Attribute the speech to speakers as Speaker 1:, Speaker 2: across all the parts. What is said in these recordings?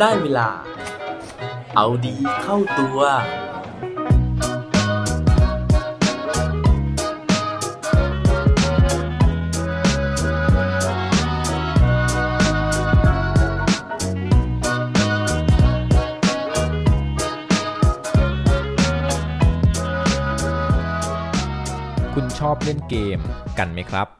Speaker 1: ได้เวลา เอาดีเข้าตัว
Speaker 2: คุณชอบเล่นเกมกันไหมครับ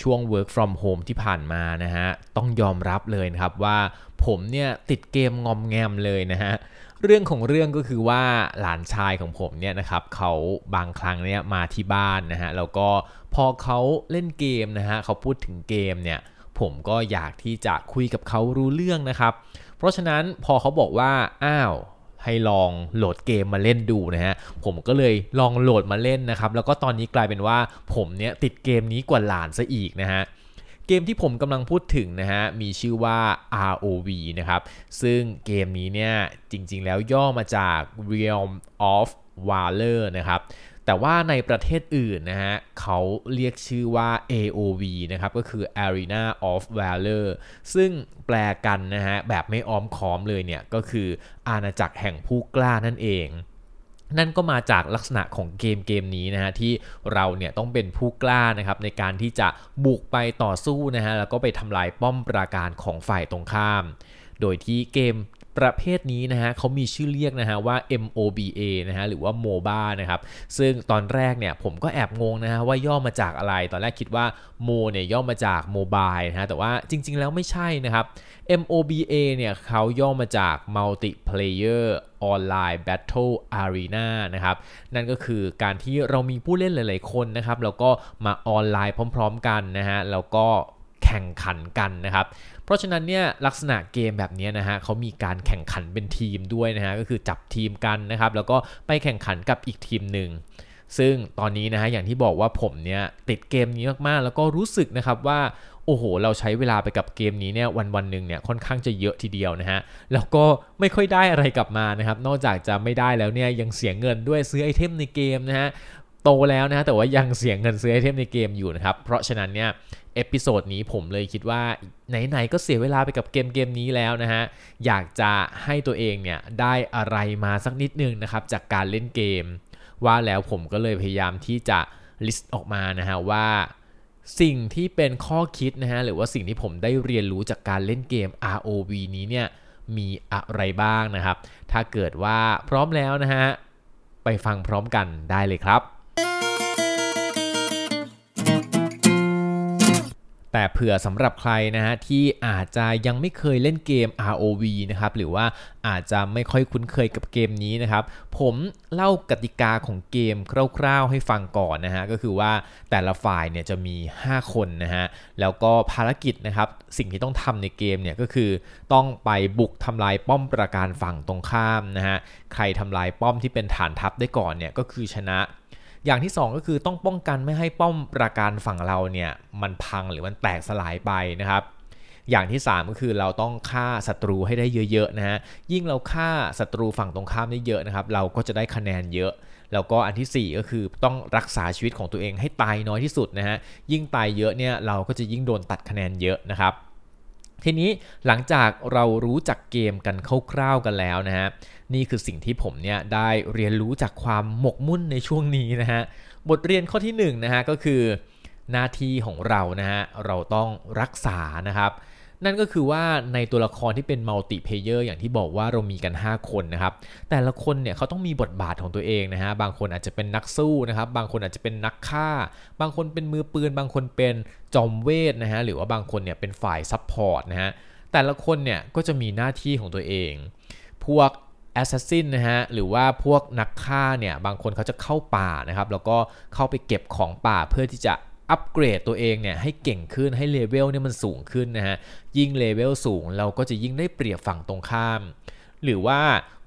Speaker 2: ช่วง work from home ที่ผ่านมานะฮะ ต้องยอมรับเลยนะครับว่าผมเนี่ยติดเกมงอมแงมเลยนะฮะ เรื่องของเรื่องก็คือว่าหลานชายของผมเนี่ยนะครับเขาบางครั้งเนี่ยมาที่บ้านนะฮะ แล้วก็พอเขาเล่นเกมนะฮะเขาพูดถึงเกมเนี่ยผมก็อยากที่จะคุยกับเขารู้เรื่องนะครับ เพราะฉะนั้นพอเขาบอกว่า อ้าว ให้ลองโหลดเกมมาเล่นดูนะฮะ ผมก็เลยลองโหลดมาเล่นนะครับ แล้วก็ตอนนี้กลายเป็นว่าผมเนี่ยติดเกมนี้กว่าหลานซะอีกนะฮะเกมที่ผมกำลังพูดถึงนะฮะ มีชื่อว่า ROV นะครับ ซึ่งเกมนี้เนี่ยจริงๆแล้วย่อมาจาก Realm of Valor นะครับ แต่ว่าในประเทศอื่นนะฮะเขาเรียกชื่อว่า AOV นะครับก็คือ Arena of Valor ซึ่งแปลกันนะฮะแบบไม่อ้อมค้อมเลยเนี่ยก็คืออาณาจักรแห่งผู้กล้านั่นเองนั่นก็มาจากลักษณะของเกมเกมนี้นะฮะที่เราเนี่ยต้องเป็นผู้กล้านะครับในการที่จะบุกไปต่อสู้นะฮะแล้วก็ไปทำลายป้อมปราการของฝ่ายตรงข้าม โดยที่เกม ประเภทนี้นะฮะเขามีชื่อเรียกนะฮะว่า MOBA นะฮะหรือว่า MOBA นะครับซึ่งตอนแรกเนี่ยผมก็แอบงงนะฮะว่าย่อมาจากอะไร ตอนแรกคิดว่า MO เนี่ยย่อมาจาก Mobile นะฮะแต่ว่าจริง ๆ แล้วไม่ใช่นะครับ MOBA เนี่ยเขาย่อมาจาก Multiplayer Online Battle Arena นะครับนั่นก็คือการที่เรามีผู้เล่นหลาย ๆ คนนะครับแล้วก็มาออนไลน์พร้อม ๆ กันนะฮะแล้วก็แข่งขันกันนะครับ เพราะฉะนั้นเนี่ยลักษณะเกมแบบนี้นะฮะเขามีการแข่งขันเป็นทีมด้วยนะฮะก็คือจับทีมกันนะครับแล้วก็ไปแข่งขันกับอีกทีมหนึ่งซึ่งตอนนี้นะฮะอย่างที่บอกว่าผมเนี่ยติดเกมนี้มากๆ แล้วก็รู้สึกนะครับว่าโอ้โห เราใช้เวลาไปกับเกมนี้เนี่ยวันวันหนึ่งเนี่ยค่อนข้างจะเยอะทีเดียวนะฮะแล้วก็ไม่ค่อยได้อะไรกลับมานะครับ นอกจากจะไม่ได้แล้วเนี่ยยังเสียเงินด้วยซื้อ item ในเกมนะฮะ โตแล้วนะฮะแต่ว่ายังเสียเงินซื้อ item ในเกมอยู่นะครับ เพราะฉะนั้นเนี่ย episode นี้ผมเลยคิดว่าไหนๆก็เสียเวลาไปกับเกมเกมนี้แล้วนะฮะ อยากจะให้ตัวเองเนี่ยได้อะไรมาสักนิดนึงนะครับจากการเล่นเกม ว่าแล้วผมก็เลยพยายามที่จะ list ออกมานะฮะว่าสิ่งที่เป็นข้อคิดนะฮะหรือว่าสิ่งที่ผมได้เรียนรู้จากการเล่นเกม ROV นี้เนี่ยมีอะไรบ้างนะครับ ถ้าเกิดว่าพร้อมแล้วนะฮะไปฟังพร้อมกันได้เลยครับ แต่เผื่อสำหรับใครนะฮะที่อาจจะยังไม่เคยเล่นเกม ROV นะครับหรือว่าอาจจะไม่ค่อยคุ้นเคยกับเกมนี้นะครับผมเล่ากติกาของเกมคร่าวๆให้ฟังก่อนนะฮะก็คือว่าแต่ละฝ่ายเนี่ยจะมี 5 คนนะฮะแล้วก็ภารกิจนะครับสิ่งที่ต้องทำในเกมเนี่ยก็คือต้องไปบุกทำลายป้อมปราการฝั่งตรงข้ามนะฮะใครทำลายป้อมที่เป็นฐานทัพได้ก่อนเนี่ยก็คือชนะ อย่างที่ 2 ก็คือต้องป้องกันไม่ให้ป้อมปราการฝั่งเราเนี่ยมันพังหรือมันแตกสลายไปนะครับอย่างที่ 3 ก็คือเราต้องฆ่าศัตรูให้ได้เยอะๆนะฮะยิ่งเราฆ่าศัตรูฝั่งตรงข้ามได้เยอะนะครับ เราก็จะได้คะแนนเยอะ แล้วก็อันที่ 4 ก็คือต้องรักษาชีวิตของตัวเองให้ตายน้อยที่สุดนะฮะยิ่งตายเยอะเนี่ยเราก็จะยิ่งโดนตัดคะแนนเยอะนะครับ ทีนี้หลังจากเรารู้จักเกมกันคร่าวๆกันแล้วนะฮะนี่คือสิ่งที่ผมเนี่ยได้เรียนรู้จากความหมกมุ่นในช่วงนี้นะฮะบทเรียนข้อที่1นะฮะก็คือหน้าที่ของเรานะฮะเราต้องรักษานะครับ นั่นก็คือว่าในตัวละครที่เป็น multiplayer อย่างที่บอกว่าเรามีกัน 5 คนนะครับ แต่ละคนเนี่ยเขาต้องมีบทบาทของตัวเองนะฮะ บางคนอาจจะเป็นนักสู้นะครับ บางคนอาจจะเป็นนักฆ่า บางคนเป็นมือปืน บางคนเป็นจอมเวทนะฮะ หรือว่าบางคนเนี่ยเป็นฝ่าย support นะฮะ แต่ละคนเนี่ยก็จะมีหน้าที่ของตัวเอง พวก Assassin นะฮะ หรือว่าพวกนักฆ่าเนี่ย บางคนเขาจะเข้าป่านะครับ แล้วก็เข้าไปเก็บของป่าเพื่อที่จะ อัปเกรดตัวเองเนี่ยให้เก่งขึ้นให้เลเวลเนี่ยมันสูงขึ้นนะฮะยิ่งเลเวลสูงเราก็จะยิ่งได้เปรียบฝั่งตรงข้ามหรือว่า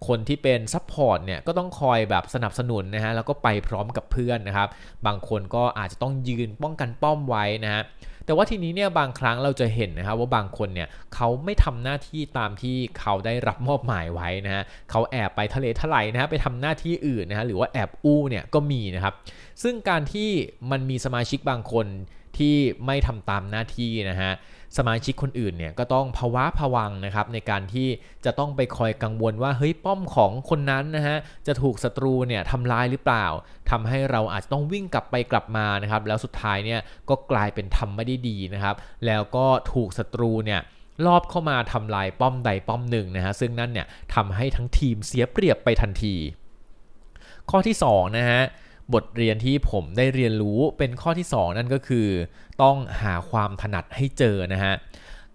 Speaker 2: คนที่เป็น support เนี่ยก็ต้องคอยแบบสนับสนุนนะฮะแล้วก็ไปพร้อมกับเพื่อนนะครับ บางคนก็อาจจะต้องยืนป้องกันป้อมไว้นะฮะ แต่ว่าทีนี้เนี่ยบางครั้งเราจะเห็นนะครับว่าบางคนเนี่ยเขาไม่ทำหน้าที่ตามที่เขาได้รับมอบหมายไว้นะฮะเขาแอบไปทะเลทลายนะฮะไปทำหน้าที่อื่นนะฮะหรือว่าแอบอู้เนี่ยก็มีนะครับ ซึ่งการที่มันมีสมาชิกบางคน ที่ไม่ทำตามหน้าที่นะฮะสมาชิกคนอื่นเนี่ยก็ต้องภาวะผวังนะครับในการที่จะต้องไปคอยกังวลว่าเฮ้ยป้อมของคนนั้นนะฮะจะถูกศัตรูเนี่ยทำลายหรือเปล่าทำให้เราอาจจะต้องวิ่งกลับไปกลับมานะครับแล้วสุดท้ายเนี่ยก็กลายเป็นทำไม่ได้ดีนะครับแล้วก็ถูกศัตรูเนี่ยรอบเข้ามาทำลายป้อมใดป้อมหนึ่งนะฮะซึ่งนั่นเนี่ยทำให้ทั้งทีมเสียเปรียบไปทันที ข้อที่2นะฮะ บทเรียนที่ผมได้เรียนรู้เป็นข้อที่ 2 นั่นก็คือ ต้องหาความถนัดให้เจอนะฮะ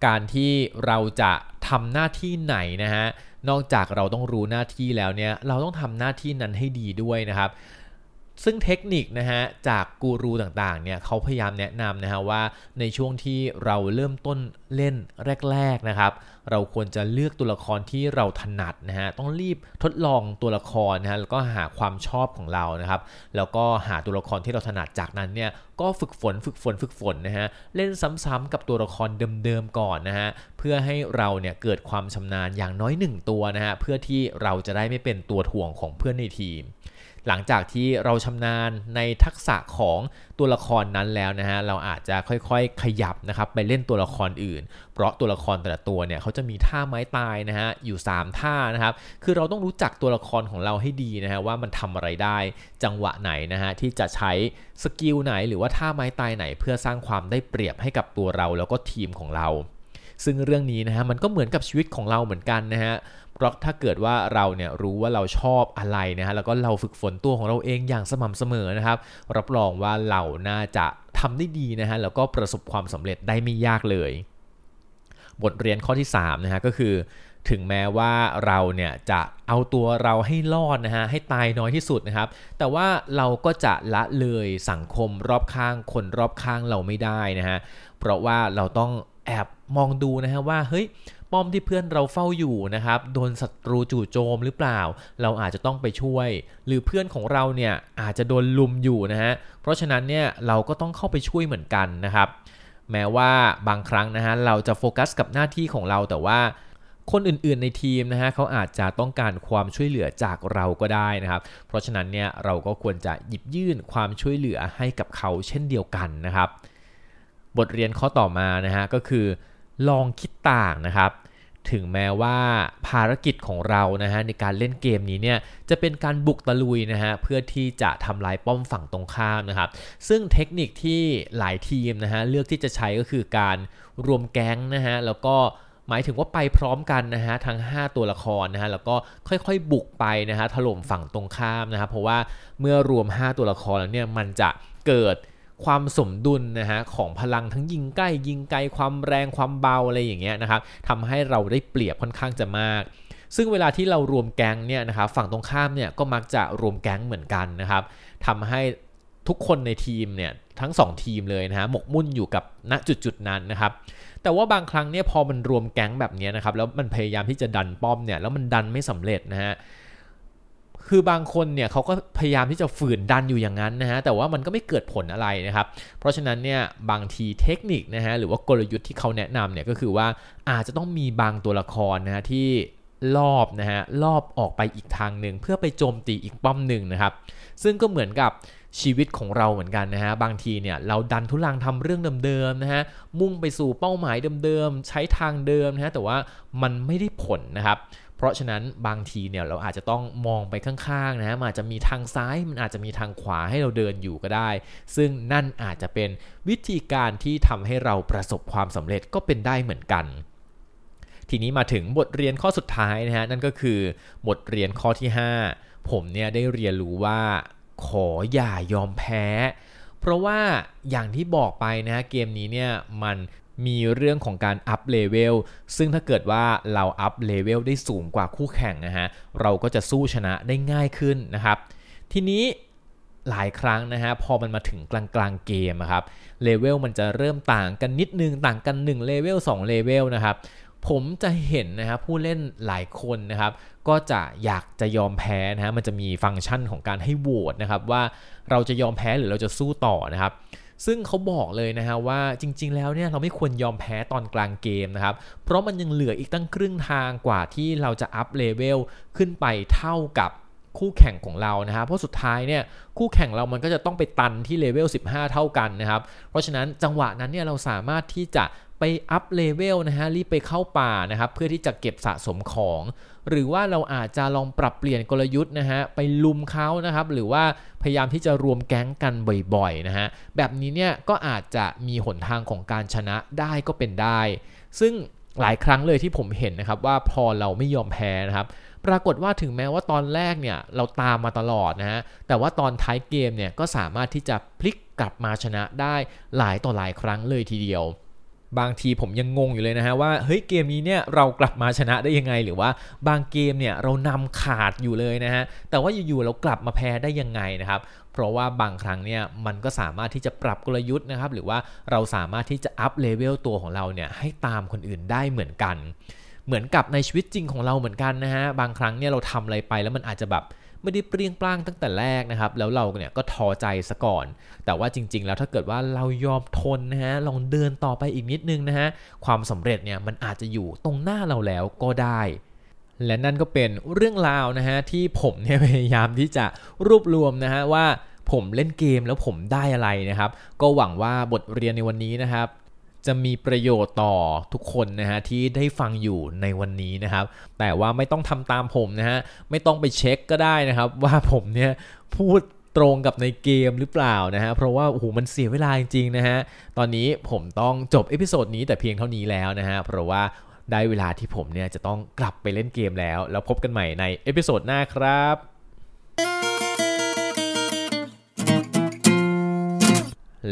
Speaker 2: การที่เราจะทำหน้าที่ไหนนะฮะนอกจากเราต้องรู้หน้าที่แล้วเนี่ยเราต้องทำหน้าที่นั้นให้ดีด้วยนะครับ ซึ่งเทคนิคนะฮะจากกูรูต่างๆเนี่ยเขาพยายามแนะนำนะฮะว่าในช่วงที่เราเริ่มต้นเล่นแรก ๆนะครับ เราควรจะเลือกตัวละครที่เราถนัดนะฮะต้องรีบทดลองตัวละครนะฮะแล้วก็หาความชอบของเรานะครับ แล้วก็หาตัวละครที่เราถนัดจากนั้นเนี่ยก็ฝึกฝนฝึกฝนฝึกฝนนะฮะเล่นซ้ำๆกับตัวละครเดิมๆก่อนนะฮะเพื่อให้เราเนี่ยเกิดความชำนาญอย่างน้อยหนึ่งตัวนะฮะเพื่อที่เราจะได้ไม่เป็นตัวถ่วงของเพื่อนในทีม หลังจากที่เราชำนาญในทักษะของตัวละครนั้นแล้วนะฮะเราอาจจะค่อยๆขยับนะครับไปเล่นตัวละครอื่น เพราะตัวละครแต่ละตัวเนี่ยเขาจะมีท่าไม้ตายนะฮะอยู่ 3 ท่านะครับคือเราต้องรู้จักตัวละครของเราให้ดีนะฮะว่ามันทำอะไรได้จังหวะไหนนะฮะที่จะใช้สกิลไหนหรือว่าท่าไม้ตายไหน เพื่อสร้างความได้เปรียบให้กับตัวเราแล้วก็ทีมของเรา ซึ่งเรื่องนี้นะฮะมันก็เหมือนกับชีวิตของเราเหมือนกันนะฮะเพราะถ้าเกิดว่าเราเนี่ยรู้ว่าเราชอบอะไรนะฮะแล้วก็เราฝึกฝนตัวของเราเองอย่างสม่ำเสมอนะครับ รับรองว่าเราน่าจะทำได้ดีนะฮะแล้วก็ประสบความสำเร็จได้ไม่ยากเลย บทเรียนข้อที่3นะฮะก็คือถึงแม้ว่าเราเนี่ยจะเอาตัวเราให้รอดนะฮะให้ตายน้อยที่สุดนะครับ แต่ว่าเราก็จะละเลยสังคมรอบข้างคนรอบข้างเราไม่ได้นะฮะเพราะว่าเราต้อง แอบมองดูนะฮะว่าเฮ้ยป้อมที่เพื่อนเราเฝ้าอยู่นะครับโดนศัตรูจู่โจมหรือเปล่า เราอาจจะต้องไปช่วย หรือเพื่อนของเราเนี่ยอาจจะโดนลุมอยู่นะฮะเพราะฉะนั้นเนี่ยเราก็ต้องเข้าไปช่วยเหมือนกันนะครับ แม้ว่าบางครั้งนะฮะเราจะโฟกัสกับหน้าที่ของเราแต่ว่าคนอื่นๆในทีมนะฮะเขาอาจจะต้องการความช่วยเหลือจากเราก็ได้นะครับ เพราะฉะนั้นเนี่ยเราก็ควรจะหยิบยื่นความช่วยเหลือให้กับเขาเช่นเดียวกันนะครับ บทเรียนข้อต่อมานะฮะก็คือลองคิดต่างนะครับ ถึงแม้ว่าภารกิจของเรานะฮะในการเล่นเกมนี้เนี่ยจะเป็นการบุกตะลุยนะฮะเพื่อที่จะทำลายป้อมฝั่งตรงข้ามนะครับ ซึ่งเทคนิคที่หลายทีมนะฮะเลือกที่จะใช้ก็คือการรวมแก๊งนะฮะแล้วก็หมายถึงว่าไปพร้อมกันนะฮะทั้ง 5 ตัวละครนะฮะแล้วก็ค่อยๆบุกไปนะฮะถล่มฝั่งตรงข้ามนะครับเพราะว่าเมื่อรวม 5 ตัวละครแล้วเนี่ยมันจะเกิด ความสมดุลนะฮะของพลังทั้งยิงใกล้ยิงไกลความแรงความเบาอะไรอย่างเงี้ยนะครับทำให้เราได้เปรียบค่อนข้างจะมาก ซึ่งเวลาที่เรารวมแก๊งเนี่ยนะครับฝั่งตรงข้ามเนี่ยก็มักจะรวมแก๊งเหมือนกันนะครับทำให้ทุกคนในทีมเนี่ยทั้ง 2 ทีมเลยนะฮะหมกมุ่นอยู่กับณจุดจุดๆนั้นนะครับแต่ว่าบางครั้งเนี่ยพอมันรวมแก๊งแบบนี้นะครับแล้วมันพยายามที่จะดันป้อมเนี่ยแล้วมันดันไม่สำเร็จนะฮะ คือบางคนเนี่ยเขาก็พยายามที่จะฝืนดันอยู่อย่างนั้นนะฮะแต่ว่ามันก็ไม่เกิดผลอะไรนะครับ เพราะฉะนั้นเนี่ยบางทีเทคนิคนะฮะหรือว่ากลยุทธ์ที่เขาแนะนำเนี่ยก็คือว่าอาจจะต้องมีบางตัวละครนะฮะที่ลอบนะฮะลอบออกไปอีกทางหนึ่งเพื่อไปโจมตีอีกป้อมหนึ่งนะครับ ซึ่งก็เหมือนกับชีวิตของเราเหมือนกันนะฮะบางทีเนี่ยเราดันทุลังทำเรื่องเดิมๆนะฮะมุ่งไปสู่เป้าหมายเดิมๆใช้ทางเดิมนะฮะแต่ว่ามันไม่ได้ผลนะครับ เพราะฉะนั้นบางทีเนี่ยเราอาจจะต้องมองไปข้างๆนะฮะมันอาจจะมีทางซ้ายมันอาจจะมีทางขวาให้เราเดินอยู่ก็ได้ ซึ่งนั่นอาจจะเป็นวิธีการที่ทำให้เราประสบความสำเร็จก็เป็นได้เหมือนกันทีนี้มาถึงบทเรียนข้อสุดท้ายนะฮะนั่นก็คือบทเรียนข้อที่ 5 ผมเนี่ยได้เรียนรู้ว่าขออย่ายอมแพ้ เพราะว่าอย่างที่บอกไปนะฮะเกมนี้เนี่ยมัน มีเรื่องของการอัพเลเวลซึ่งถ้าเกิดว่าเราอัพเลเวลได้สูงกว่าคู่แข่งนะฮะเราก็จะสู้ชนะได้ง่ายขึ้นนะครับ ทีนี้หลายครั้งนะฮะพอมันมาถึงกลางกลางๆเกมครับเลเวลมันจะเริ่มต่างกันนิดนึงต่างกัน1เลเวล2เลเวลนะครับผมจะเห็นนะครับผู้เล่นหลายคนนะครับก็จะอยากจะยอมแพ้นะฮะมันจะมีฟังก์ชันของการให้โหวตนะครับว่าเราจะยอมแพ้หรือเราจะสู้ต่อนะครับ ซึ่งเขาบอกเลยนะฮะว่าจริง ๆ แล้วเนี่ยเราไม่ควรยอมแพ้ตอนกลางเกมนะครับ เพราะมันยังเหลืออีกตั้งครึ่งทางกว่าที่เราจะอัพเลเวลขึ้นไปเท่ากับ คู่แข่งของเรานะครับเพราะสุดท้ายเนี่ยคู่แข่งเรามันก็จะต้องไปตันที่เลเวล15 เท่ากันนะครับ เพราะฉะนั้นจังหวะนั้นเนี่ยเราสามารถที่จะไปอัพเลเวลนะฮะรีบไปเข้าป่านะครับเพื่อที่จะเก็บสะสมของ หรือว่าเราอาจจะลองปรับเปลี่ยนกลยุทธ์นะฮะไปรุมเขานะครับหรือว่าพยายามที่จะรวมแก๊งกันบ่อยๆนะฮะแบบนี้เนี่ยก็อาจจะมีหนทางของการชนะได้ก็เป็นได้ ซึ่งหลายครั้งเลยที่ผมเห็นนะครับว่าพอเราไม่ยอมแพ้นะครับ ปรากฏว่าถึงแม้ว่าตอนแรกเนี่ยเราตามมาตลอดนะฮะ แต่ว่าตอนท้ายเกมเนี่ยก็สามารถที่จะพลิกกลับมาชนะได้หลายต่อหลายครั้งเลยทีเดียวบางทีผมยังงงอยู่เลยนะฮะว่าเฮ้ยเกมนี้เนี่ยเรากลับมาชนะได้ยังไง หรือว่าบางเกมเนี่ยเรานำขาดอยู่เลยนะฮะแต่ว่าอยู่ๆเรากลับมาแพ้ได้ยังไงนะครับเพราะว่าบางครั้งเนี่ยมันก็สามารถที่จะปรับกลยุทธ์นะครับหรือว่าเราสามารถที่จะอัพเลเวลตัวของเราเนี่ยให้ตามคนอื่นได้เหมือนกัน เหมือนกับในชีวิตจริงของเราเหมือนกันนะฮะบางครั้งเนี่ยเราทำอะไรไปแล้วมันอาจจะแบบไม่ได้เปรี้ยงปร้างตั้งแต่แรกนะครับ แล้วเราเนี่ยก็ท้อใจซะก่อน แต่ว่าจริง ๆ แล้วถ้าเกิดว่าเรายอมทนนะฮะลองเดินต่อไปอีกนิดนึงนะฮะความสำเร็จเนี่ยมันอาจจะอยู่ตรงหน้าเราแล้วก็ได้และนั่นก็เป็นเรื่องราวนะฮะที่ผมเนี่ยพยายามที่จะรวบรวมนะฮะว่าผมเล่นเกมแล้วผมได้อะไรนะครับ ก็หวังว่าบทเรียนในวันนี้นะครับ จะมีประโยชน์ต่อทุกคนนะฮะที่ได้ฟังอยู่ในวันนี้นะครับ แต่ว่าไม่ต้องทำตามผมนะฮะไม่ต้องไปเช็คก็ได้นะครับ ว่าผมเนี่ยพูดตรงกับในเกมหรือเปล่านะฮะ เพราะว่าโอ้โหมันเสียเวลาจริงๆนะฮะ ตอนนี้ผมต้องจบ episode นี้แต่เพียงเท่านี้แล้วนะฮะ เพราะว่าได้เวลาที่ผมเนี่ยจะต้องกลับไปเล่นเกมแล้ว แล้วพบกันใหม่ใน episode หน้าครับ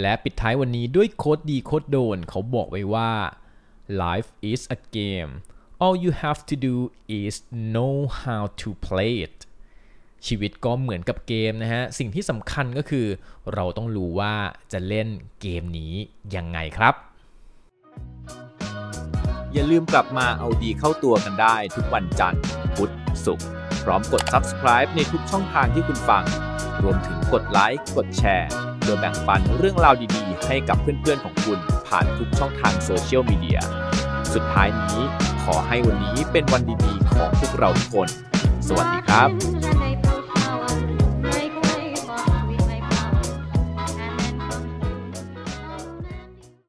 Speaker 2: และปิดท้ายวันนี้ด้วย quote ดี quote โดนเขาบอกไว้ว่า life is a game all you have to do is know how to play it ชีวิตก็เหมือนกับเกมนะฮะ สิ่งที่สำคัญก็คือ เราต้องรู้ว่าจะเล่นเกมนี้ยังไงครับ
Speaker 1: อย่าลืมกลับมาเอาดีเข้าตัวกันได้ทุกวันจันทร์ พุธ ศุกร์ พร้อมกด subscribe ในทุกช่องทางที่คุณฟัง รวมถึงกดไลค์ กดแชร์ ดยแบ่งปันเรื่องราวดีๆ ให้กับเพื่อนๆของคุณผ่านทุกช่องทางโซเชียลมีเดีย สุดท้ายนี้ขอให้วันนี้เป็นวันดีๆ ของพวกเราทุกคน สวัสดีครับ